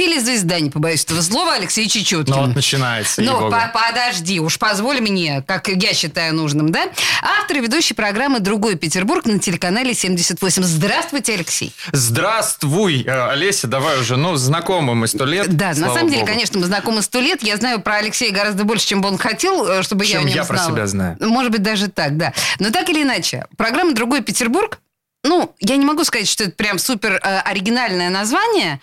телезвезда, не побоюсь этого слова, Алексей Чечеткин. Ну вот начинается. Ну, по- подожди, уж позволь мне, как я считаю нужным, да? Автор и ведущий программы «Другой Петербург» на телеканале 78. Здравствуйте, Алексей. Здравствуй, э, Олеся, давай уже, ну, знакомы мы сто лет. Да, на самом деле, богу. конечно, мы знакомы сто лет. Я знаю про Алексея гораздо больше, чем бы он хотел, э, чтобы я Чем о нем я про знала. себя знаю. Может быть, даже так, да. Но так или иначе, программа «Другой Петербург» Ну, я не могу сказать, что это прям супер э, оригинальное название,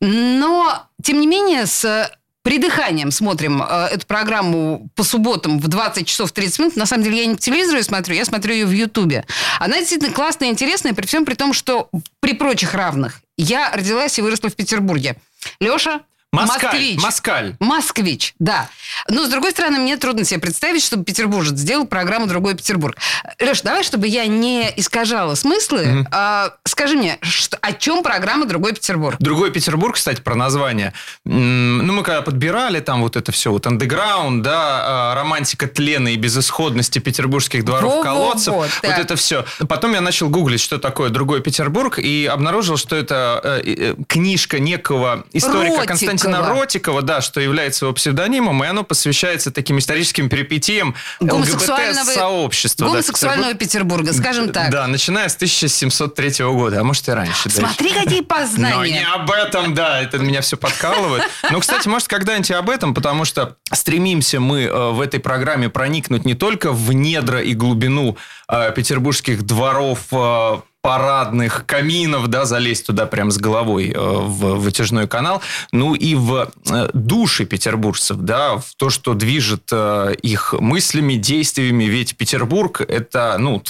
но, тем не менее, с э, придыханием смотрим э, эту программу по субботам в 20 часов 30 минут. На самом деле, я не по телевизору смотрю, я смотрю ее в Ютубе. Она действительно классная, интересная, при всем при том, что при прочих равных. Я родилась и выросла в Петербурге. Леша, Москаль, москвич. москаль. Москвич, да. Но, с другой стороны, мне трудно себе представить, чтобы петербуржец сделал программу «Другой Петербург». Леш, давай, чтобы я не искажала смыслы, а, скажи мне, что- о чем программа «Другой Петербург»? Другой Петербург, кстати, про название. Ну, мы когда подбирали там вот это все, вот андеграунд, да, а, романтика тлена и безысходности петербургских дворов Во-во-во, колодцев, вот так. это все. Потом я начал гуглить, что такое Другой Петербург, и обнаружил, что это э, э, книжка некого историка Ротикова. Константина Ротикова, да, что является его псевдонимом, и оно посвящается таким историческим перипетиям Гомосексуального- ЛГБТ-сообщества. да, Гомосексуального Петербурга, скажем так. Да, начиная с 1703 года, а может и раньше. Смотри, какие Но познания. не об этом, да, это меня все подкалывает. Ну, кстати, может, когда-нибудь об этом, потому что стремимся мы э, в этой программе проникнуть не только в недра и глубину э, петербургских дворов, э, парадных каминов, да, залезть туда прям с головой э, в вытяжной канал, ну и в э, души петербуржцев, да, в то, что движет э, их мыслями, действиями, ведь Петербург это, ну,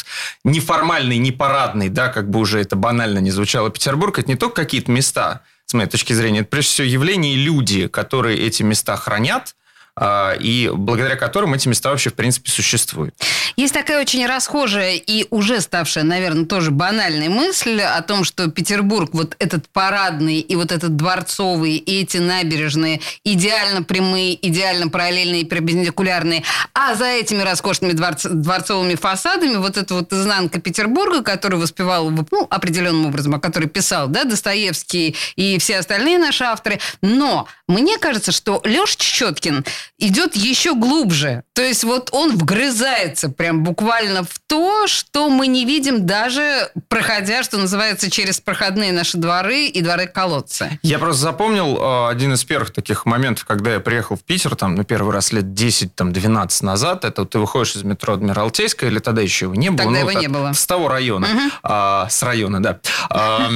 неформальный, не парадный, да, как бы уже это банально не звучало, Петербург это не только какие-то места, с моей точки зрения, это прежде всего явления и люди, которые эти места хранят, а, и благодаря которым эти места вообще, в принципе, существуют. Есть такая очень расхожая и уже ставшая, наверное, тоже банальной мысль о том, что Петербург, вот этот парадный и вот этот дворцовый, и эти набережные идеально прямые, идеально параллельные перпендикулярные, а за этими роскошными дворц- дворцовыми фасадами вот эта вот изнанка Петербурга, который воспевал ну, определенным образом, а который писал да, Достоевский и все остальные наши авторы. Но мне кажется, что Леша Чечеткин идет еще глубже. То есть вот он вгрызается прям буквально в то, что мы не видим даже проходя, что называется, через проходные наши дворы и дворы-колодцы. Я просто запомнил э, один из первых таких моментов, когда я приехал в Питер, там, на первый раз лет 10-12 назад. Это вот ты выходишь из метро Адмиралтейская, или тогда еще его не было. Тогда ну, его вот не было. С того района. А, с района, да. А,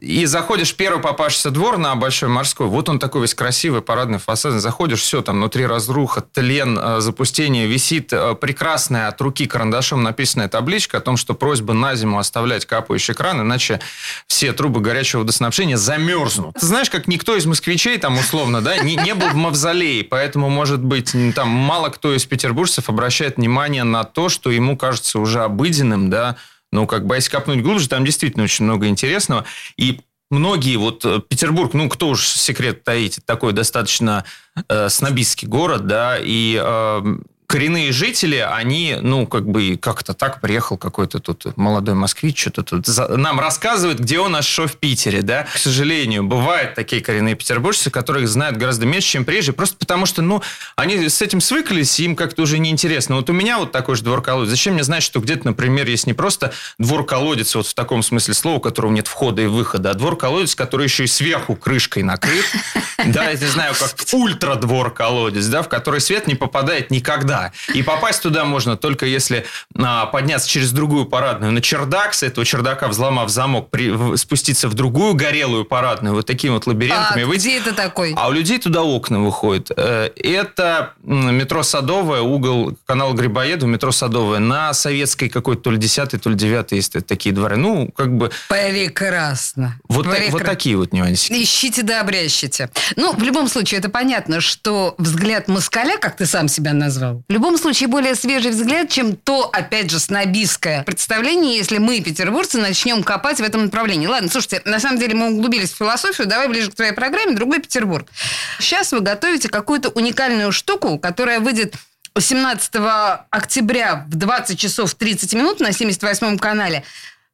и заходишь первый попавшийся двор на Большой Морской. Вот он такой весь красивый, парадный фасад. Заходишь, все, там внутри разруха, тлен, э, запустение. Висит э, прекрасная от руки карандашом написанная табличка о том, что просьба на зиму оставлять капающий кран, иначе все трубы горячего водоснабжения замерзнут. Ты знаешь, как никто из москвичей там условно, да, не, не был в мавзолее, поэтому, может быть, там мало кто из петербуржцев обращает внимание на то, что ему кажется уже обыденным, да, ну, как бы, если копнуть глубже, там действительно очень много интересного. И многие, вот э, Петербург, ну, кто уж секрет таить, такой достаточно э, снобистский город, да, и э, коренные жители, они, ну, как бы, как-то так приехал какой-то тут молодой москвич, что-то тут за- нам рассказывает, где у нас в Питере, да. К сожалению, бывают такие коренные петербуржцы, которые их знают гораздо меньше, чем прежде, просто потому что, ну, они с этим свыклись, им как-то уже неинтересно. Вот у меня вот такой же двор-колодец. Зачем мне знать, что где-то, например, есть не просто двор-колодец, вот в таком смысле слова, у которого нет входа и выхода, а двор-колодец, который еще и сверху крышкой накрыт. Да, я не знаю, как ультра-двор-колодец, да, в который свет не попадает никогда. И попасть туда можно только если а, подняться через другую парадную на чердак, с этого чердака взломав замок, при- в- спуститься в другую горелую парадную, вот такими вот А лабиринтами, выйти где это такой? а у людей туда окна выходят. Э, Это метро Садовая, угол канала Грибоеду, метро Садовая. На Советской какой-то то ли 10 то ли 9 есть такие дворы. Ну, как бы Прекрасно. вот, Прекрасно. вот такие вот нюансики. Ищите да обрящите. Ну, в любом случае, это понятно, что взгляд москаля, как ты сам себя назвал, В любом случае, более свежий взгляд, чем то, опять же, снобистское представление, если мы, петербуржцы, начнем копать в этом направлении. Ладно, слушайте, на самом деле мы углубились в философию, давай ближе к твоей программе «Другой Петербург». Сейчас вы готовите какую-то уникальную штуку, которая выйдет 17 октября в 20 часов 30 минут на 78-м канале.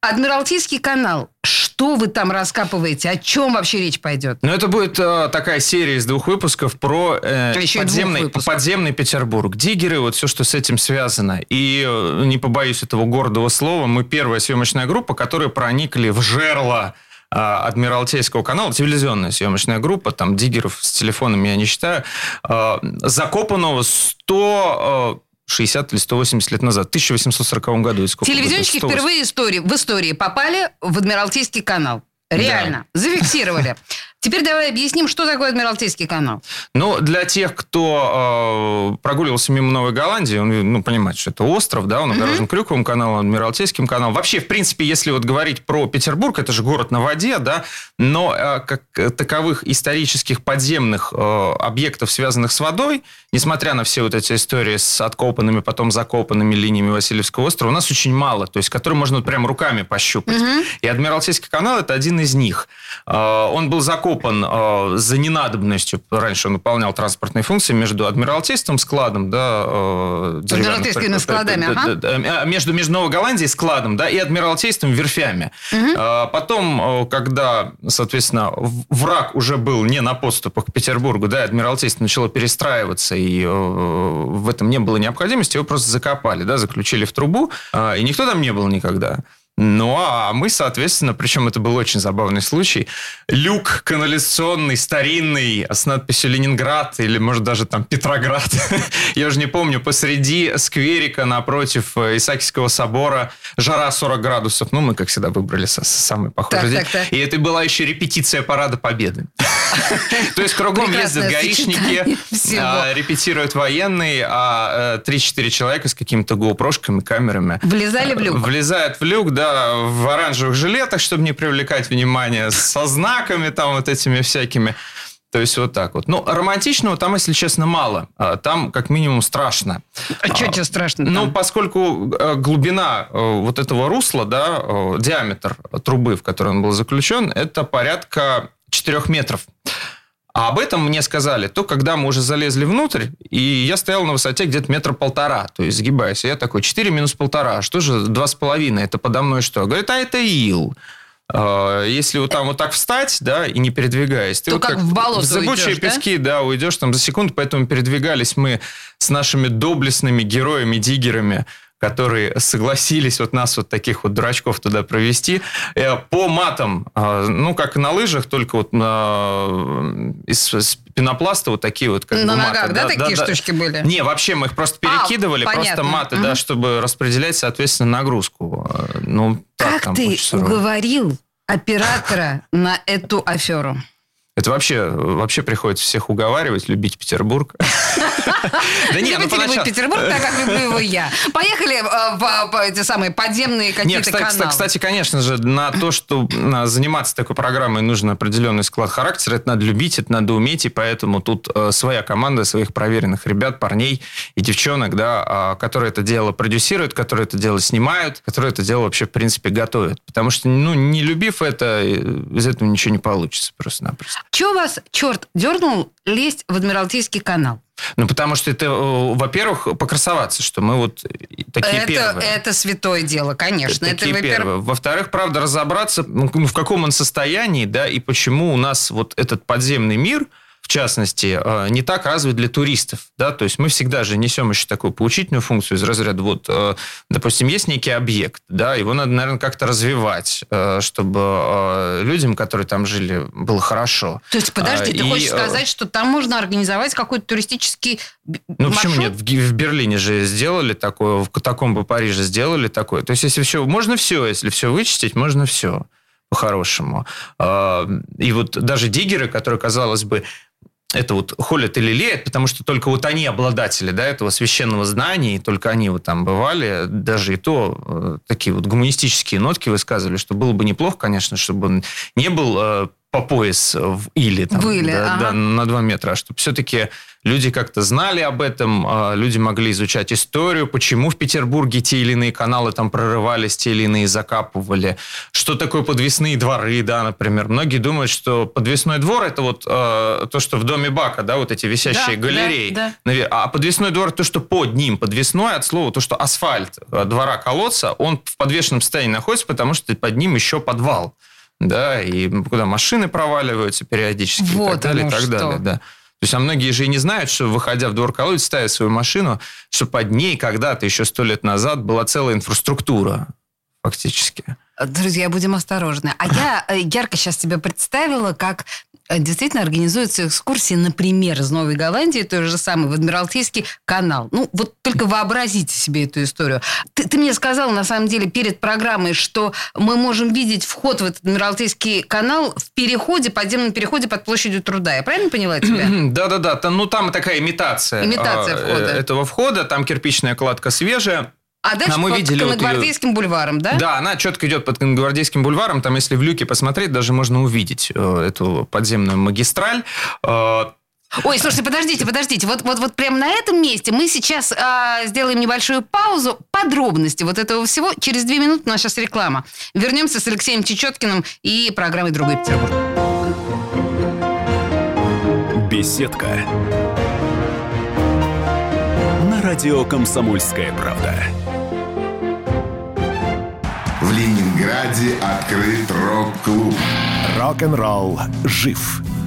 Адмиралтейский канал. Что вы там раскапываете? О чем вообще речь пойдет? Ну, это будет э, такая серия из двух выпусков про э, подземный, подземный Петербург. Диггеры, вот все, что с этим связано. И, э, не побоюсь этого гордого слова, мы первая съемочная группа, которая проникли в жерло э, Адмиралтейского канала, телевизионная съемочная группа, там диггеров с телефонами я не считаю, э, закопанного 100 60 или 180 лет назад, в 1840 году. Телевизионщики впервые истории, в истории попали в Адмиралтейский канал. Реально. Да. Зафиксировали. Теперь давай объясним, что такое Адмиралтейский канал. Ну, для тех, кто э, прогуливался мимо Новой Голландии, он ну, понимает, что это остров, да, он огорожен mm-hmm. Крюковым каналом, Адмиралтейским каналом. Вообще, в принципе, если вот говорить про Петербург, это же город на воде, да, но э, как таковых исторических подземных э, объектов, связанных с водой, несмотря на все вот эти истории с откопанными, потом закопанными линиями Васильевского острова, у нас очень мало, то есть, которые можно вот прям руками пощупать. Mm-hmm. И Адмиралтейский канал – это один из них. Э, он был закоп закопан э, за ненадобностью. Раньше он выполнял транспортные функции между Адмиралтейством, складом, да, э, Адмиралтейскими складами, ага. А между, между Новой Голландией складом, да, и Адмиралтейством верфями. Угу. Э, потом, когда, соответственно, враг уже был не на подступах к Петербургу, да, Адмиралтейство начало перестраиваться, и э, в этом не было необходимости, его просто закопали, да, заключили в трубу, э, и никто там не был никогда. Ну, а мы, соответственно, причем это был очень забавный случай, люк канализационный, старинный, с надписью «Ленинград» или, может, даже там «Петроград», я уже не помню, посреди скверика напротив э, Исаакиевского собора, жара 40 градусов, ну, мы, как всегда, выбрали самый похожий день. И это была еще репетиция Парада Победы. То есть кругом ездят гаишники, а, репетируют военные, а 3-4 э, человека с какими-то гоупрошками, камерами. Влезали в люк? Влезают в люк, да, в оранжевых жилетах, чтобы не привлекать внимание, со знаками там вот этими всякими. То есть вот так вот. Ну, романтичного там, если честно, мало. А, там, как минимум, страшно. А, а что тебе страшно? Там? Ну, поскольку э, глубина э, вот этого русла, да, э, диаметр трубы, в которой он был заключен, это порядка 4 метров. А об этом мне сказали то, когда мы уже залезли внутрь, и я стоял на высоте где-то метра полтора, то есть сгибаясь. И я такой, 4 минус полтора, что же два с половиной, это подо мной что? Говорит, а это ил. А, если вот там вот так встать, да, и не передвигаясь, ты то вот как, как в болото в зыбучие уйдешь, пески, да? да, уйдешь там за секунду, поэтому передвигались мы с нашими доблестными героями-диггерами, которые согласились вот нас, вот таких вот дурачков туда провести, э, по матам, а, ну, как на лыжах, только вот на, из, из пенопласта вот такие вот как На бы, ногах, маты. да, да такие да, штучки да. были? Не, вообще мы их просто а, перекидывали, а, просто маты, угу. да, чтобы распределять, соответственно, нагрузку. Ну, так, как ты уговорил оператора на эту аферу? Это вообще, вообще приходится всех уговаривать, любить Петербург. Да нет, ну поначалу... Петербург, так как люблю его я. Поехали э, в эти самые подземные какие-то каналы. Кстати, конечно же, на то, что заниматься такой программой, нужен определенный склад характера. Это надо любить, это надо уметь, и поэтому тут э, своя команда своих проверенных ребят, парней и девчонок, да, а, которые это дело продюсируют, которые это дело снимают, которые это дело вообще, в принципе, готовят. Потому что, ну, не любив это, э, из этого ничего не получится просто-напросто. Чего вас, черт, дернул лезть в Адмиралтейский канал? Ну, потому что это, во-первых, покрасоваться, что мы вот такие это, первые. Это святое дело, конечно. Такие это, первые. Во-вторых, правда, разобраться, ну, в каком он состоянии, да, и почему у нас вот этот подземный мир – в частности, э, не так развит для туристов. Да? То есть мы всегда же несем еще такую поучительную функцию из разряда, вот, э, допустим, есть некий объект, да, его надо, наверное, как-то развивать, э, чтобы людям, которые там жили, было хорошо. То есть, подожди, ты и, хочешь сказать, что там можно организовать какой-то туристический ну, маршрут? почему нет? В, Берлине же сделали такое, в катакомбы Парижа сделали такое. То есть, если все, можно все, если все вычистить, можно все по-хорошему. И вот даже диггеры, которые, казалось бы, это вот холят или леют, потому что только вот они обладатели да, этого священного знания, и только они вот там бывали, даже и то э, такие вот гуманистические нотки высказывали, что было бы неплохо, конечно, чтобы он не был э, по пояс в иле. Там, иле, да, ага. да, на 2 метра. А чтобы все-таки люди как-то знали об этом, а, люди могли изучать историю, почему в Петербурге те или иные каналы там прорывались, те или иные закапывали. Что такое подвесные дворы, да, например. Многие думают, что подвесной двор это вот э, то, что в доме Бака, да, вот эти висящие Да, галереи. да, А подвесной двор то, что под ним. Подвесной от слова то, что асфальт э, двора колодца, он в подвешенном состоянии находится, потому что под ним еще подвал да, и куда машины проваливаются периодически Вот и так далее, и так что. далее, да. То есть, а многие же и не знают, что, выходя в двор колодец, ставя свою машину, что под ней когда-то, еще сто лет назад, была целая инфраструктура, фактически. Друзья, будем осторожны. А я э, ярко сейчас тебя представила, как действительно организуются экскурсии, например, из Новой Голландии, той же самой, в Адмиралтейский канал. Ну, вот только вообразите себе эту историю. Ты, ты мне сказал, на самом деле, перед программой, что мы можем видеть вход в этот Адмиралтейский канал в переходе, подземном переходе под площадью труда. Я правильно поняла тебя? Да-да-да, ну там такая имитация, Имитация а, входа. э, этого входа, там кирпичная кладка свежая. А дальше А мы под видели вот её- Конногвардейским бульваром, да? Да, она четко идет под Гвардейским бульваром. Там, если в люке посмотреть, даже можно увидеть э, эту подземную магистраль. Э, Ой, слушайте, подождите, подождите. Вот, вот, вот прямо на этом месте мы сейчас а, сделаем небольшую паузу. Подробности вот этого всего. Через две минуты у нас сейчас реклама. Вернемся с Алексеем Чечеткиным и программой «Другой Петербург». Беседка. На радио «Комсомольская правда». Ленинграде открыт рок-клуб. Рок-н-ролл жив.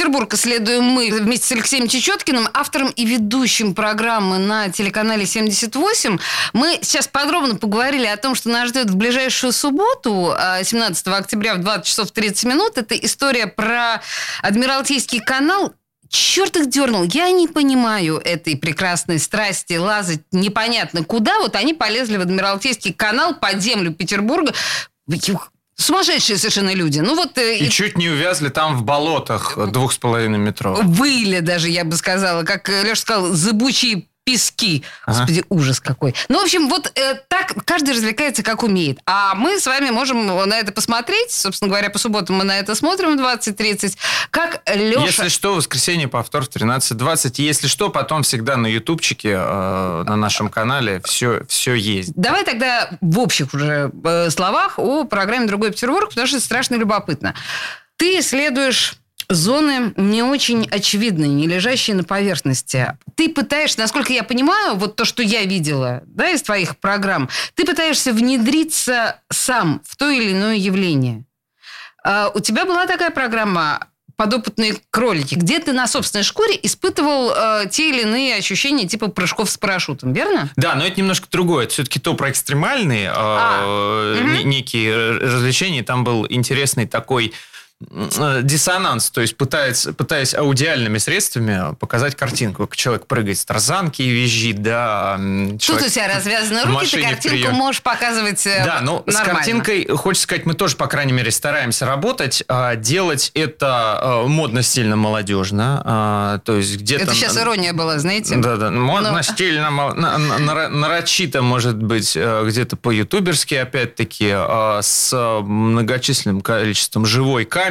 Другой Петербург исследуем мы вместе с Алексеем Чечеткиным, автором и ведущим программы на телеканале 78. Мы сейчас подробно поговорили о том, что нас ждет в ближайшую субботу, а, 17 октября в 20 часов 30 минут. Это история про Адмиралтейский канал. Черт их дернул. Я не понимаю этой прекрасной страсти лазать непонятно куда. Вот они полезли в Адмиралтейский канал под землю Петербурга. Сумасшедшие совершенно люди. Ну вот э, И чуть не увязли там в болотах двух с половиной метро. Выли даже, я бы сказала, как Леша сказал, зыбучие пески. Господи, ужас какой. Ну, в общем, вот э, так каждый развлекается, как умеет. А мы с вами можем на это посмотреть. Собственно говоря, по субботам мы на это смотрим в 20.30. Как Леша... Если что, воскресенье повтор в 13.20. Если что, потом всегда на ютубчике, э, на нашем канале все, все есть. Давай тогда в общих уже э, словах о программе «Другой Петербург», потому что это страшно любопытно. Ты исследуешь зоны не очень очевидные, не лежащие на поверхности. Ты пытаешься, насколько я понимаю, вот то, что я видела да, из твоих программ, ты пытаешься внедриться сам в то или иное явление. А у тебя была такая программа подопытные кролики, где ты на собственной шкуре испытывал э, те или иные ощущения типа прыжков с парашютом, верно? Да, но это немножко другое. Это все-таки то про экстремальные э, А, мгм. некие развлечения. Там был интересный такой э, диссонанс, то есть пытаясь, пытаясь аудиальными средствами показать картинку, как человек прыгает с тарзанки и визжит, да. Тут человек у тебя развязаны руки, ты картинку прием. можешь показывать э, Да, ну с нормально. картинкой, хочется сказать, мы тоже, по крайней мере, стараемся работать. а, Делать это э, модно, стильно, молодежно. а, То есть где-то... Это сейчас ирония была, знаете? Да, да, модно, Но- стильно, мол- на- на- наро- нарочито, может быть, э, где-то по-ютуберски, опять-таки, э, с э, многочисленным количеством живой камеры,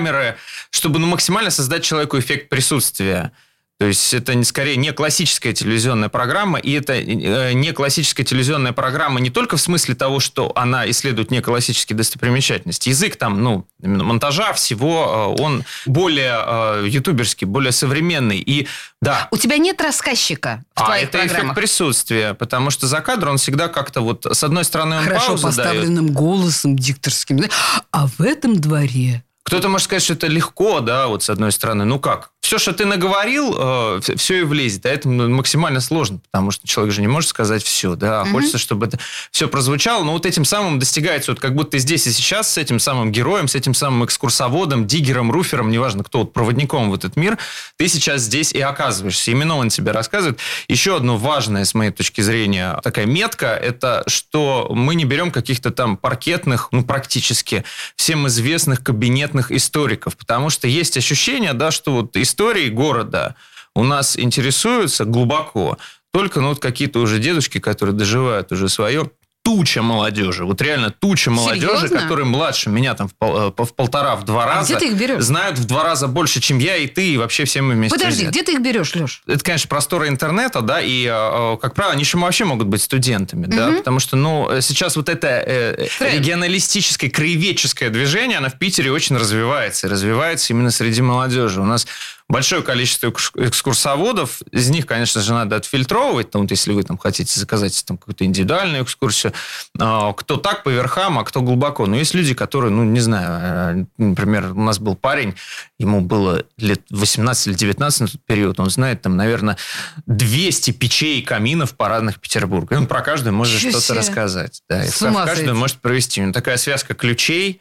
чтобы ну, максимально создать человеку эффект присутствия. То есть это скорее не классическая телевизионная программа, и это э, не классическая телевизионная программа не только в смысле того, что она исследует не классические достопримечательности. Язык там, ну, именно монтажа всего, э, он более э, ютуберский, более современный. И да. У тебя нет рассказчика в а твоих это программах? эффект присутствия, потому что за кадром он всегда как-то вот, с одной стороны, он Хорошо паузу дает. поставленным голосом дикторским. А в этом дворе... Кто-то может сказать, что это легко, да, вот с одной стороны. Ну как? Все, что ты наговорил, э, все и влезет. А это максимально сложно, потому что человек же не может сказать все, да. Мгм. Хочется, чтобы это все прозвучало. Но вот этим самым достигается, вот как будто ты здесь и сейчас с этим самым героем, с этим самым экскурсоводом, диггером, руфером, неважно кто, вот проводником в этот мир, ты сейчас здесь и оказываешься. Именно он тебе рассказывает. Еще одно важное, с моей точки зрения, такая метка, это что мы не берем каких-то там паркетных, ну, практически всем известных кабинетных историков, потому что есть ощущение, да, что вот истории города у нас интересуются глубоко только ну, вот какие-то уже дедушки, которые доживают уже свое, туча молодежи, вот реально туча молодежи, Серьезно? которые младше меня там в, пол- э, в полтора, в два А раза, где ты их берешь? знают в два раза больше, чем я и ты, и вообще все мы вместе Подожди, взятые. где ты их берешь, Леш? Это, конечно, просторы интернета, да, и, э, как правило, они еще вообще могут быть студентами, да, потому что, ну, э, сейчас вот это э, регионалистическое, краеведческое движение, оно в Питере очень развивается, и развивается именно среди молодежи. У нас большое количество экс- экскурсоводов, из них, конечно же, надо отфильтровывать, там, вот если вы там хотите заказать там какую-то индивидуальную экскурсию, а, кто так по верхам, а кто глубоко. Но есть люди, которые, ну, не знаю, э, например, у нас был парень, ему было лет 18 или 19 на тот период, он знает там, наверное, 200 печей и каминов парадных Петербурга. И он про каждую может что-то рассказать. Да, и в каждую может провести. У него такая связка ключей,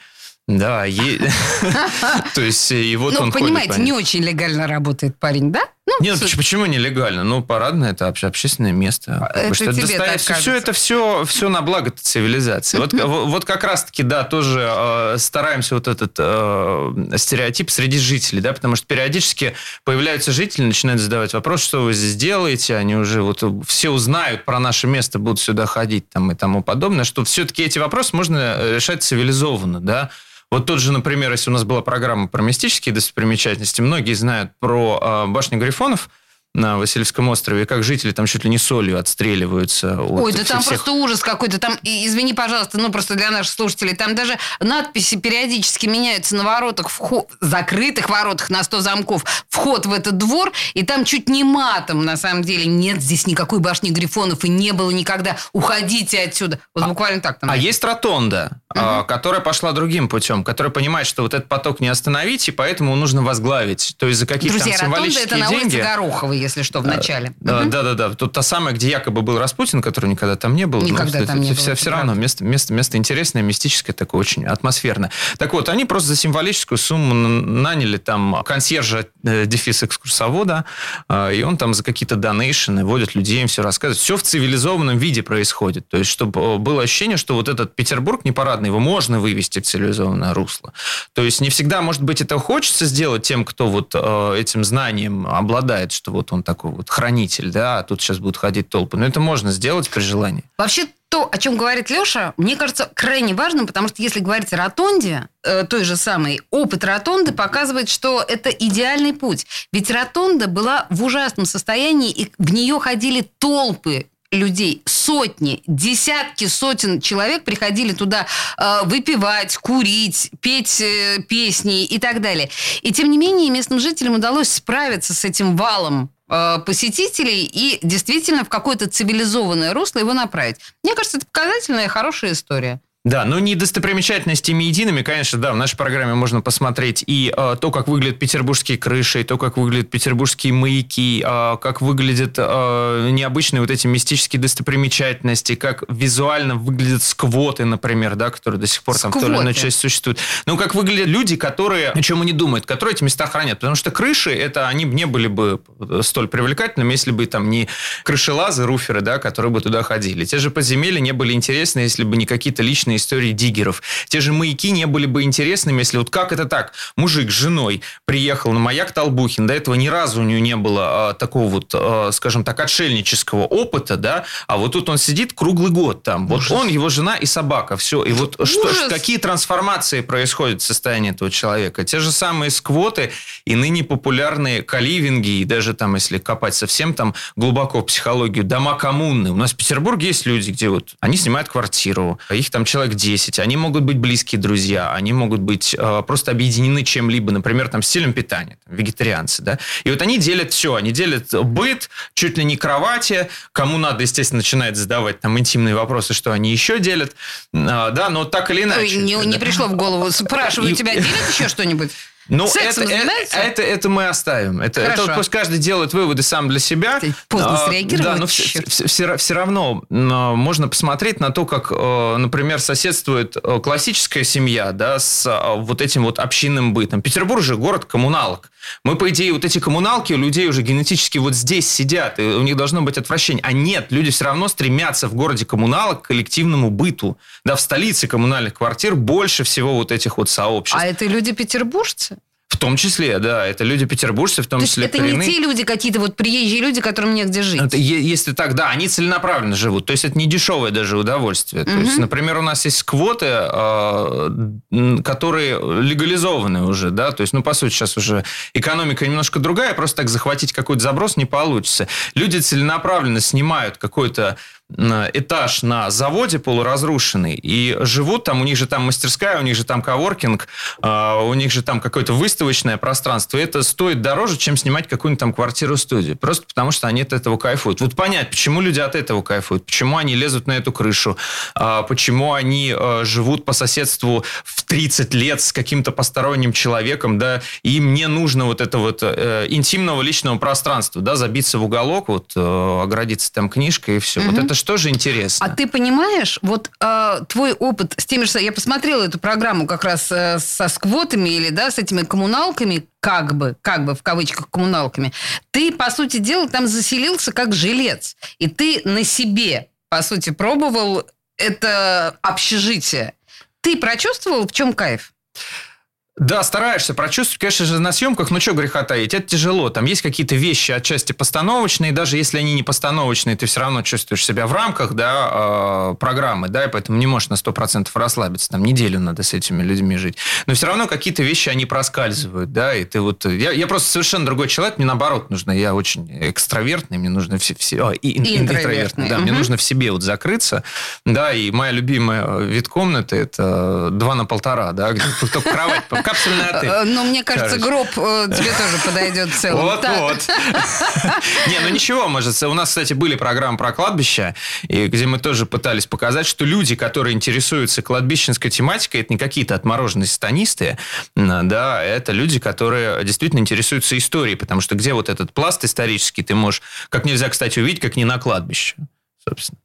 да, е- то есть и вот ну, он понимаете, по ним. не очень легально работает парень, да? Ну, Нет, слушай, почему, почему нелегально? Ну, парадное это обще- общественное место. Бы, Это что тебе так все, это все, все на благо цивилизации. Вот, вот вот как раз-таки, да, тоже э, стараемся вот этот э, стереотип среди жителей, да, потому что периодически появляются жители, начинают задавать вопрос, что вы здесь делаете, они уже вот все узнают про наше место, будут сюда ходить там и тому подобное, что все-таки эти вопросы можно решать цивилизованно, да, вот тот же, например, если у нас была программа про мистические достопримечательности, многие знают про э, башню Грифонов на Васильевском острове, как жители там чуть ли не солью отстреливаются. от Ой, да там всех- просто ужас какой-то. Там, извини, пожалуйста, ну просто для наших слушателей, там даже надписи периодически меняются на воротах, вход, закрытых воротах на 100 замков, вход в этот двор, и там чуть не матом, на самом деле, нет здесь никакой башни Грифонов, и не было никогда. Уходите отсюда. Вот буквально так там. А есть ротонда, а, которая пошла другим путем, которая понимает, что вот этот поток не остановить, и поэтому нужно возглавить. То есть за какие-то Друзья, там ротонда символические это на улице деньги... Гороховой, если что, в начале. Да, да, да, да. Тут та самая, где якобы был Распутин, который никогда там не был. Никогда там не все, это все равно место, место, место интересное, мистическое, такое очень атмосферное. Так вот, они просто за символическую сумму наняли там консьержа, э, дефис экскурсовода, э, и он там за какие-то донейшены водит людей, им все рассказывает. Все в цивилизованном виде происходит. То есть, чтобы было ощущение, что вот этот Петербург непарадный, его можно вывести в цивилизованное русло. То есть, не всегда, может быть, это хочется сделать тем, кто вот э, этим знанием обладает, что вот он такой вот хранитель, да, а тут сейчас будут ходить толпы. Но это можно сделать при желании. Вообще, то, о чем говорит Леша, мне кажется крайне важным, потому что если говорить о ротонде, э, той же самой, опыт ротонды показывает, что это идеальный путь. Ведь ротонда была в ужасном состоянии, и в нее ходили толпы людей, сотни, десятки сотен человек приходили туда э, выпивать, курить, петь э, песни и так далее. И тем не менее местным жителям удалось справиться с этим валом посетителей и действительно в какое-то цивилизованное русло его направить. Мне кажется, это показательная хорошая история. Да, но не достопримечательностями едиными, конечно, да, в нашей программе можно посмотреть и э, то, как выглядят петербургские крыши, и то, как выглядят петербургские маяки, э, как выглядят э, необычные вот эти мистические достопримечательности, как визуально выглядят сквоты, например, да, которые до сих пор там в той или иной Сквоты. части существуют. Ну, как выглядят люди, которые о чем они думают, которые эти места хранят. Потому что крыши, это они не были бы столь привлекательными, если бы там не крышелазы, руферы, да, которые бы туда ходили. Те же подземелья не были интересны, если бы не какие-то личные истории диггеров. Те же маяки не были бы интересными, если вот как это так? Мужик с женой приехал на маяк Толбухин, до этого ни разу у него не было а, такого вот, а, скажем так, отшельнического опыта, да, а вот тут он сидит круглый год там. Вот Ужас. он, его жена и собака, все. И вот что, какие трансформации происходят в состоянии этого человека? Те же самые сквоты и ныне популярные каливинги, и даже там, если копать совсем там глубоко в психологию, дома коммуны. У нас в Петербурге есть люди, где вот они снимают квартиру, их там человек 10, они могут быть близкие друзья, они могут быть э, просто объединены чем-либо, например, там стилем питания, там, вегетарианцы, да, и вот они делят все, они делят быт, чуть ли не кровати, кому надо, естественно, начинает задавать там интимные вопросы, что они еще делят, э, да, но так или иначе. Ой, не, не пришло в голову, спрашиваю, тебя делят еще что-нибудь? Ну, это, это, это, это мы оставим. Это, это вот пусть каждый делает выводы сам для себя. Ты поздно а, среагировал. Да, но все, все, все равно можно посмотреть на то, как, э, например, соседствует э, классическая семья да, с э, вот этим вот общинным бытом. Петербург же город коммуналок. Мы, по идее, вот эти коммуналки у людей уже генетически вот здесь сидят, и у них должно быть отвращение. А нет, люди все равно стремятся в городе коммуналок к коллективному быту. Да, в столице коммунальных квартир больше всего вот этих вот сообществ. А это люди петербуржцы? В том числе, да, это люди петербуржцы, в том То числе это коренные. не те люди какие-то вот приезжие люди, которым негде жить. Это, если так, да, они целенаправленно живут. То есть это не дешевое даже удовольствие. Угу. То есть, например, у нас есть квоты, а, которые легализованы уже, да, то есть, ну, по сути, сейчас уже экономика немножко другая, просто так захватить какой-то заброс не получится. Люди целенаправленно снимают какой-то этаж на заводе полуразрушенный и живут там, у них же там мастерская, у них же там коворкинг, а, у них же там какое-то выставочное пространство. И это стоит дороже, чем снимать какую-нибудь там квартиру-студию. Просто потому, что они от этого кайфуют. Вот понять, почему люди от этого кайфуют, почему они лезут на эту крышу, а, почему они а, живут по соседству в 30 лет с каким-то посторонним человеком, да, и им не нужно вот это вот э, интимного личного пространства, да, забиться в уголок, вот, э, оградиться там книжкой и все. Угу. Вот это же тоже интересно. А ты понимаешь, вот э, твой опыт с теми же... Я посмотрела эту программу как раз э, со сквотами или, да, с этими коммуналками, как бы, как бы в кавычках коммуналками. Ты, по сути дела, там заселился как жилец. И ты на себе, по сути, пробовал это общежитие. Ты прочувствовал, в чем кайф? Да, стараешься прочувствовать, конечно же, на съемках, ну что греха таить, это тяжело. Там есть какие-то вещи отчасти постановочные, даже если они не постановочные, ты все равно чувствуешь себя в рамках да, э, программы, да, и поэтому не можешь на 100% расслабиться. Там неделю надо с этими людьми жить. Но все равно какие-то вещи, они проскальзывают, да, и ты вот... Я, я просто совершенно другой человек, мне наоборот нужно, я очень экстравертный, мне нужно все... все о, и, и интровертный. Да, угу. мне нужно в себе вот закрыться, да, и моя любимая вид комнаты это два на полтора, да, где только кровать капсульный отель. Э, ну, мне кажется, гроб э, тебе тоже подойдет целым. Вот, вот. Не, ну ничего, может. У нас, кстати, были программы про кладбища, где мы тоже пытались показать, что люди, которые интересуются кладбищенской тематикой, это не какие-то отмороженные станисты, да, это люди, которые действительно интересуются историей, потому что где вот этот пласт исторический, ты можешь как нельзя, кстати, увидеть, как не на кладбище, собственно.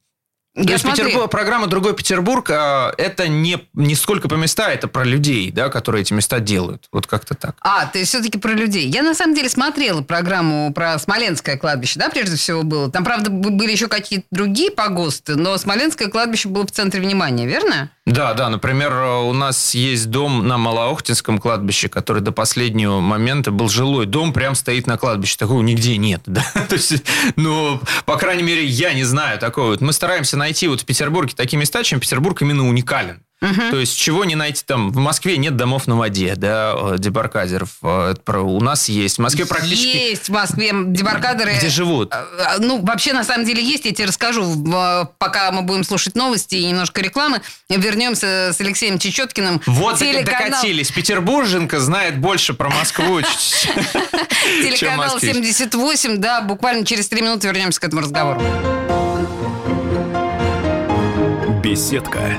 То есть Петербург, программа «Другой Петербург» а, это не, не сколько по места, это про людей, да, которые эти места делают. Вот как-то так. А, ты все-таки про людей. Я на самом деле смотрела программу про Смоленское кладбище, да, прежде всего было. Там, правда, были еще какие-то другие погосты, но Смоленское кладбище было в центре внимания, верно? Да, да. Например, у нас есть дом на Малоохтинском кладбище, который до последнего момента был жилой. Дом прям стоит на кладбище. Такого нигде нет. Да? То есть, ну, по крайней мере, я не знаю такого. Мы стараемся найти вот в Петербурге такие места, чем Петербург именно уникален. Угу. То есть чего не найти там? В Москве нет домов на воде, да, э, дебаркадеров. Э, у нас есть. В Москве практически... Есть в Москве дебаркадеры. Где живут? Э, ну, вообще, на самом деле, есть. Я тебе расскажу, пока мы будем слушать новости и немножко рекламы. Вернемся с Алексеем Чечеткиным. Вот Телеканал... докатились. Петербурженко знает больше про Москву, Телеканал 78, да, буквально через три минуты вернемся к этому разговору. Беседка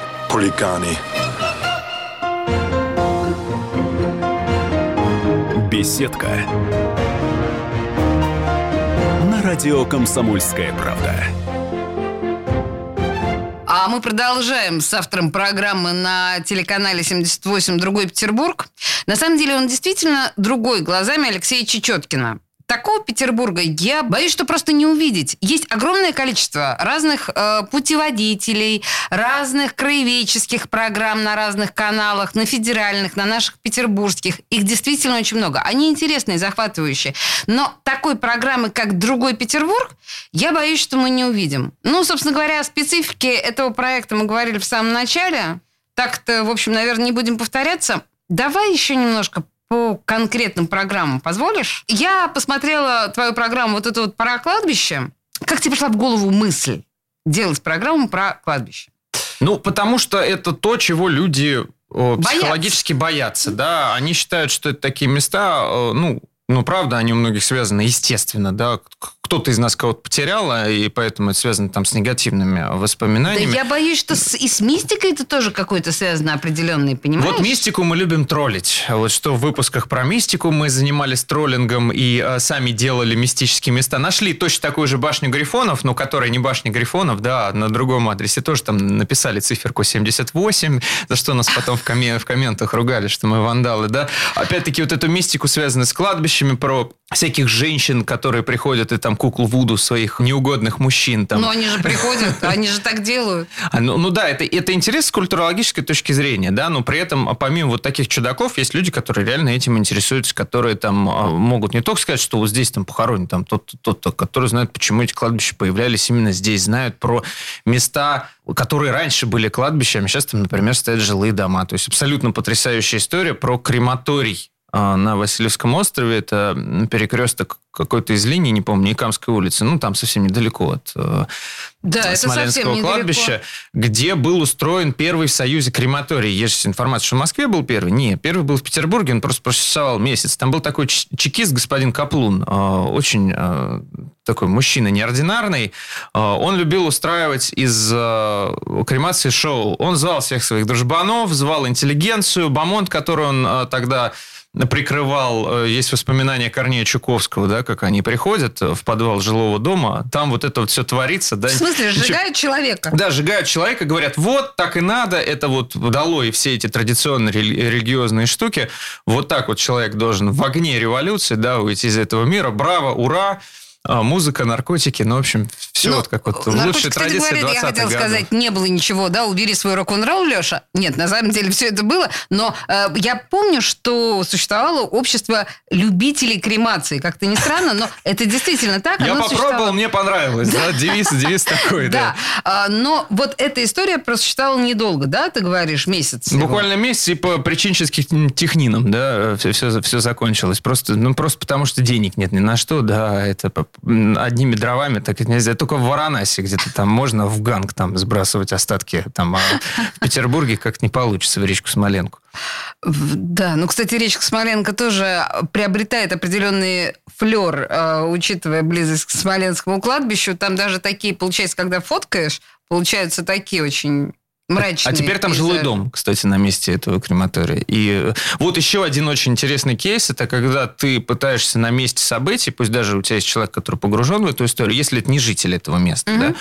Хулиганы. Беседка. На радио «Комсомольская правда». А мы продолжаем с автором программы на телеканале 78 «Другой Петербург». На самом деле он действительно другой глазами Алексея Чечеткина. Такого Петербурга я боюсь, что просто не увидеть. Есть огромное количество разных э, путеводителей, разных краеведческих программ на разных каналах, на федеральных, на наших петербургских. Их действительно очень много. Они интересные, захватывающие. Но такой программы, как «Другой Петербург», я боюсь, что мы не увидим. Ну, собственно говоря, о специфике этого проекта мы говорили в самом начале. Так-то, в общем, наверное, не будем повторяться. Давай еще немножко по конкретным программам позволишь? Я посмотрела твою программу вот это вот про кладбище. Как тебе пришла в голову мысль делать программу про кладбище? Ну, потому что это то, чего люди о, психологически боятся. да. Они считают, что это такие места, ну, ну, правда, они у многих связаны, естественно, да, кто-то из нас кого-то потерял, а, и поэтому это связано там с негативными воспоминаниями. Да я боюсь, что с, и с мистикой это тоже какой-то связано определенный, понимаешь? Вот мистику мы любим троллить. Вот что в выпусках про мистику мы занимались троллингом и а, сами делали мистические места. Нашли точно такую же башню Грифонов, но которая не башня Грифонов, да, на другом адресе тоже там написали циферку 78, за что нас потом в, коме- в комментах ругали, что мы вандалы, да. Опять-таки вот эту мистику связанную с кладбищами, про всяких женщин, которые приходят и там куклу Вуду своих неугодных мужчин. Там. Но они же приходят, они же так делают. А, ну, ну да, это, это интерес с культурологической точки зрения, да, но при этом, а помимо вот таких чудаков, есть люди, которые реально этим интересуются, которые там а, могут не только сказать, что вот здесь там похоронен там тот-то, тот-то, которые знают, почему эти кладбища появлялись именно здесь, знают про места, которые раньше были кладбищами, сейчас там, например, стоят жилые дома. То есть абсолютно потрясающая история про крематорий на Васильевском острове. Это перекресток какой-то из линий, не помню, Икамской улицы. Ну, там совсем недалеко от э, да, Смоленского кладбища, где был устроен первый в Союзе крематорий. Есть информация, что в Москве был первый. Нет, первый был в Петербурге, он просто просуществовал месяц. Там был такой чекист, господин Каплун, э, очень э, такой мужчина неординарный. Он любил устраивать из кремации шоу. Он звал всех своих дружбанов, звал интеллигенцию, Бамонт, который он тогда прикрывал, э, есть воспоминания Корнея Чуковского, да, как они приходят в подвал жилого дома, там вот это вот все творится. Да. В смысле, сжигают человека? Да, сжигают человека, говорят, вот так и надо, это вот дало и все эти традиционные религиозные штуки, вот так вот человек должен в огне революции, да, уйти из этого мира, браво, ура, а, музыка, наркотики, ну, в общем, все ну, вот как вот в лучшей традиции говоря, 20 Я годов. сказать, не было ничего, да, убери свой рок-н-ролл, Леша. Нет, на самом деле все это было, но э, я помню, что существовало общество любителей кремации. Как-то не странно, но это действительно так. Я попробовал, мне понравилось, да, девиз, девиз такой, да. А, но вот эта история просуществовала недолго, да, ты говоришь, месяц? Буквально месяц, и по причинческим технинам, да, все закончилось. Просто, ну, просто потому что денег нет ни на что, да, это одними дровами так нельзя. Только в Варанаси где-то там можно в ганг там сбрасывать остатки. Там, а в Петербурге как не получится в речку Смоленку. Да, ну, кстати, речка Смоленко тоже приобретает определенный флер, э, учитывая близость к Смоленскому кладбищу. Там даже такие, получается, когда фоткаешь, получаются такие очень мрачные. А теперь там жилой дом, кстати, на месте этого крематория. И э, вот еще один очень интересный кейс, это когда ты пытаешься на месте событий, пусть даже у тебя есть человек, который погружен в эту историю, если это не житель этого места, угу. да,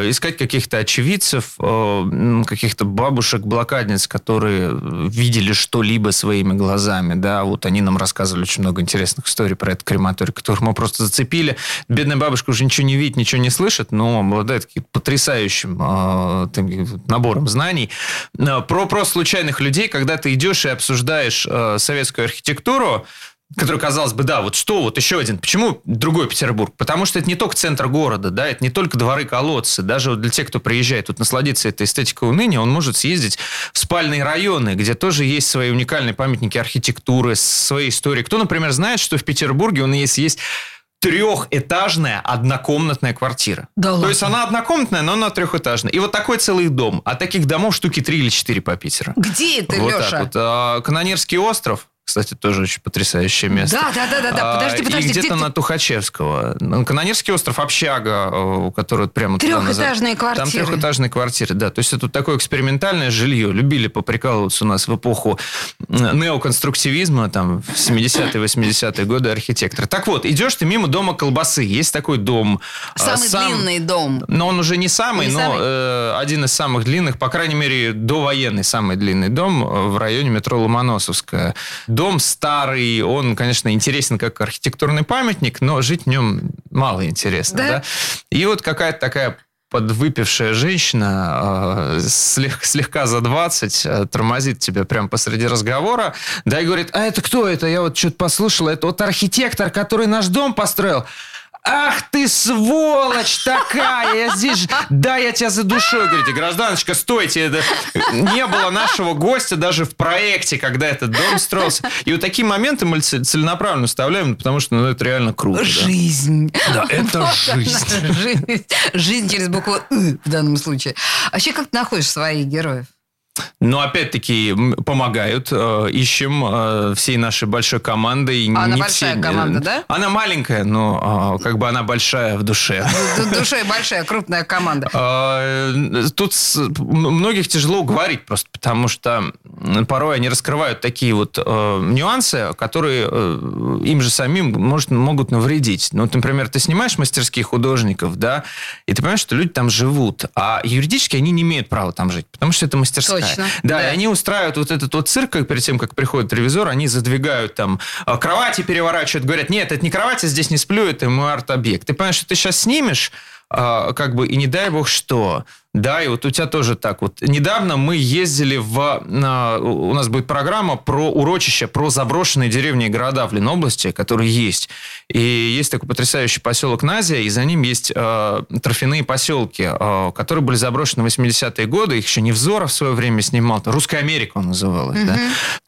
э, искать каких-то очевидцев, э, каких-то бабушек, блокадниц, которые видели что-либо своими глазами, да, вот они нам рассказывали очень много интересных историй про этот крематорий, которых мы просто зацепили. Бедная бабушка уже ничего не видит, ничего не слышит, но обладает потрясающим э, набором знаний. Э, про просто случайных людей, когда ты идешь и обсуждаешь э, советскую архитектуру, который, казалось бы, да, вот что, вот еще один. Почему другой Петербург? Потому что это не только центр города, да, это не только дворы-колодцы. Даже вот для тех, кто приезжает тут насладиться этой эстетикой уныния, он может съездить в спальные районы, где тоже есть свои уникальные памятники архитектуры, свои истории. Кто, например, знает, что в Петербурге у нас есть трехэтажная однокомнатная квартира. Да То ладно? есть она однокомнатная, но она трехэтажная. И вот такой целый дом. А таких домов штуки три или четыре по Питеру. Где это, вот Леша? так вот. А, Канонерский остров, кстати, тоже очень потрясающее место. Да, да, да, да, да. Подожди, подожди, И где-то где на Тухачевского. Канонерский остров, общага, э, который прямо туда назад. Трехэтажные Там квартиры. трехэтажные квартиры, да. То есть это такое экспериментальное жилье. Любили поприкалываться у нас в эпоху э, неоконструктивизма, там, в 70-е, 80-е годы архитекторы. Так вот, идешь ты мимо дома колбасы. Есть такой дом. э, Самый сам- длинный дом. но он уже не самый, Не но самый? э, один из самых длинных, по крайней мере, довоенный самый длинный дом в районе метро Ломоносовская. Дом старый, он, конечно, интересен как архитектурный памятник, но жить в нем мало интересно. Да? Да? И вот какая-то такая подвыпившая женщина, э, слег- слегка за 20, э, тормозит тебя прямо посреди разговора, да, и говорит, а это кто это? Я вот что-то послушала, это вот архитектор, который наш дом построил. Ах ты сволочь такая! Я здесь. Да, я тебя за душой. Говорите, гражданочка, стойте. Это... Не было нашего гостя даже в проекте, когда этот дом строился. И вот такие моменты мы целенаправленно вставляем, потому что ну, это реально круто. да. Жизнь. Да, это Вот жизнь. жизнь. Жизнь через букву «ы» в данном случае. А Вообще, как ты находишь своих героев? Но опять-таки помогают, э, ищем э, всей нашей большой командой. А она большая все- команда, да? Она маленькая, но э, как бы она большая в душе. Ду- Душой большая, крупная команда. Тут многих тяжело говорить просто, потому что порой они раскрывают такие вот э, нюансы, которые э, им же самим может, могут навредить. Ну, вот, например, ты снимаешь мастерских художников, да, и ты понимаешь, что люди там живут, а юридически они не имеют права там жить, потому что это мастерская. Точно, Да, да. и они устраивают вот этот вот цирк, перед тем, как приходит ревизор, они задвигают там э, кровати, переворачивают, говорят, нет, это не кровать, я здесь не сплю, это мой арт-объект. Ты понимаешь, что ты сейчас снимешь, а, как бы, и не дай бог что. Да, и вот у тебя тоже так вот. Недавно мы ездили в... на- у нас будет программа про урочища, про заброшенные деревни и города в Ленобласти, которые есть. И есть такой потрясающий поселок Назия, и за ним есть э, торфяные поселки, э, которые были заброшены в 80-е годы. Их еще Невзоров в свое время снимал. Русская Америка он называлась, да.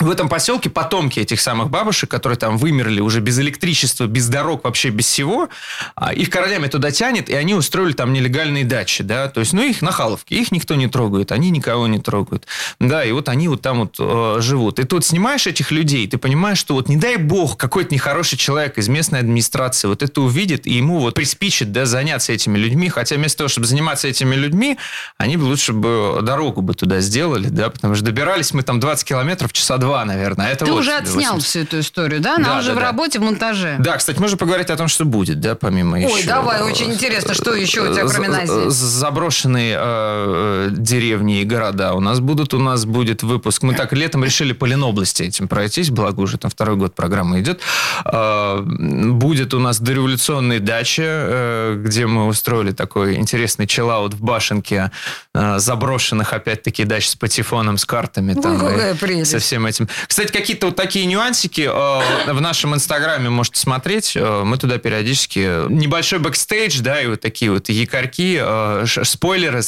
В этом поселке потомки этих самых бабушек, которые там вымерли уже без электричества, без дорог, вообще без всего, а, их королями туда тянет, и они устроили там нелегальные дачи, да, то есть, ну, их на Халовке, их никто не трогает, они никого не трогают, да, и вот они вот там вот э, живут. И тут снимаешь этих людей, ты понимаешь, что вот не дай бог какой-то нехороший человек из местной администрации вот это увидит, и ему вот приспичит, да, заняться этими людьми, хотя вместо того, чтобы заниматься этими людьми, они бы лучше бы дорогу бы туда сделали, да, потому что добирались мы там 20 километров часа два, наверное. а Это Ты вот уже отснял 80. всю эту историю, да? Она Да, уже да, в да. работе, в монтаже. Да, кстати, можно поговорить о том, что будет, да, помимо Ой, еще... давай, очень интересно, что еще у тебя, кроме Назии? з- Заброшенные э, деревни и города у нас будут. У нас будет выпуск. Мы так летом решили по Ленобласти этим пройтись, благо уже там второй год программа идет. Э, Будет у нас дореволюционные дачи, э, где мы устроили такой интересный чиллаут в башенке э, заброшенных, опять-таки, дач с патефоном, с картами. Ой, там, прелесть. Со всем этим. Кстати, какие-то вот такие нюансики э, в нашем инстаграме можете смотреть. Э, Мы туда периодически небольшой бэкстейдж, да, и вот такие вот якорьки, э, спойлеры,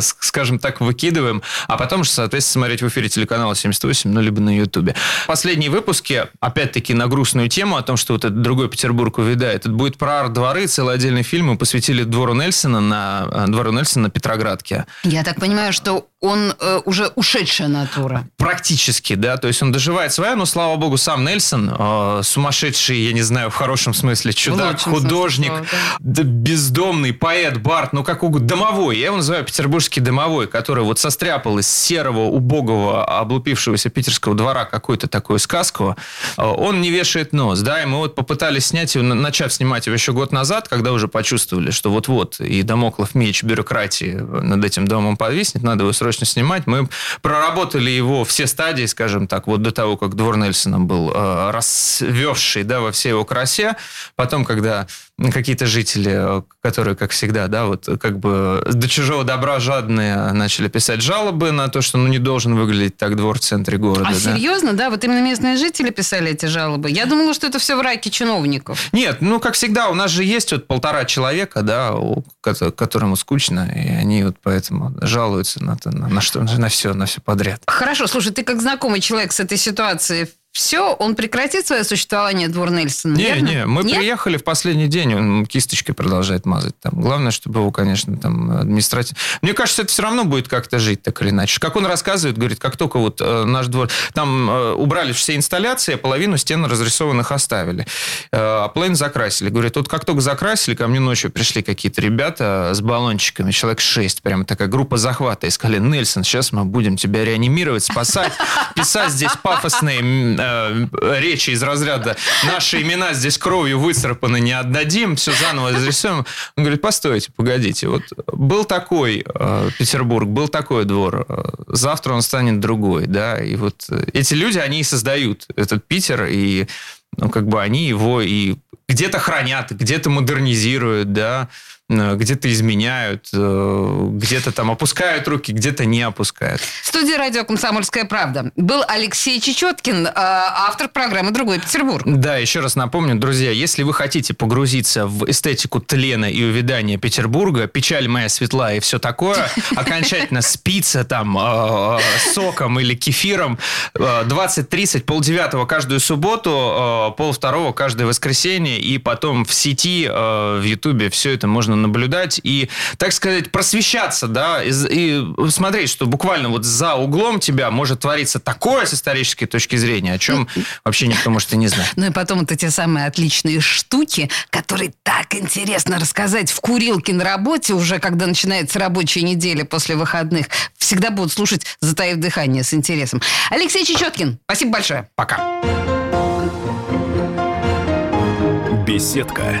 скажем так, выкидываем, а потом же, соответственно, смотреть в эфире телеканала 78, ну, либо на Ютубе. Последние выпуски, опять-таки, на грустную тему о том, что вот этот другой Петербург увядает. Это будет про арт-дворы, целый отдельный фильм мы посвятили двору Нельсона на, э, двору Нельсона на Петроградке. Я так понимаю, что он э, уже ушедшая натура. Практически, да, то есть он доживает свое, но, слава богу, сам Нельсон, э, сумасшедший, я не знаю, в хорошем смысле, чудак, смысле художник, слова, да, бездомный, поэт, бард, ну как угодно, домовой, я его называю петербургский домовой, который вот состряпал из серого, убогого, облупившегося питерского двора какую-то такую сказку, Э, он не вешает нос, да, и мы вот попытались снять его, на- начав снимать его еще год назад, когда уже почувствовали, что вот-вот и домоклов меч бюрократии над этим домом повиснет, надо его срочно снимать. Мы проработали его все стадии, скажем так, вот до того, как двор Нельсона был э, расвевший, да, во всей его красе. Потом, когда какие-то жители, э, которые, как всегда, да, вот как бы до чужого добра жадные начали писать жалобы на то, что ну, не должен выглядеть так двор в центре города. А да. серьезно, да? Вот именно местные жители писали эти жалобы? Я думала, что это все в раке чиновников. Нет, ну, как всегда, у нас же есть вот полтора человека, да, у, ко- которому скучно, и они вот поэтому жалуются на, на, на что, на все, на все подряд. Хорошо, слушай, ты как знакомый человек с этой ситуацией, все, он прекратит свое существование, двор Нельсона? Не, верно? не, мы Нет? приехали в последний день, он кисточкой продолжает мазать. Там. Главное, чтобы его, конечно, там административно... Мне кажется, это все равно будет как-то жить, так или иначе. Как он рассказывает, говорит, как только вот э, наш двор... Там э, убрали все инсталляции, а половину стен разрисованных оставили. Э, а половину закрасили. Говорит, вот как только закрасили, ко мне ночью пришли какие-то ребята с баллончиками, человек шесть, прямо такая группа захвата, и сказали, Нельсон, сейчас мы будем тебя реанимировать, спасать, писать здесь пафосные э, речи из разряда «Наши имена здесь кровью выцарапаны, не отдадим, все заново разрисуем». Он говорит, постойте, погодите, вот был такой э, Петербург, был такой двор, э, завтра он станет другой, да, и вот эти люди, они и создают этот Питер, и ну, как бы они его и где-то хранят, где-то модернизируют, да, где-то изменяют, э, где-то там опускают руки, где-то не опускают. В студии радио «Комсомольская правда» был Алексей Чечеткин, э, автор программы «Другой Петербург». Да, еще раз напомню, друзья, если вы хотите погрузиться в эстетику тлена и увядания Петербурга, печаль моя светла и все такое, окончательно спиться там э, э, соком или кефиром, э, 20-30, полдевятого каждую субботу, э, полвторого каждое воскресенье, и потом в сети, э, в Ютубе все это можно наблюдать и, так сказать, просвещаться, да, и, и смотреть, что буквально вот за углом тебя может твориться такое с исторической точки зрения, о чем вообще никто может и не знать. Ну и потом вот эти самые отличные штуки, которые так интересно рассказать в курилке на работе, уже когда начинается рабочая неделя после выходных, всегда будут слушать, затаив дыхание с интересом. Алексей Чечеткин, спасибо большое. Пока. Беседка.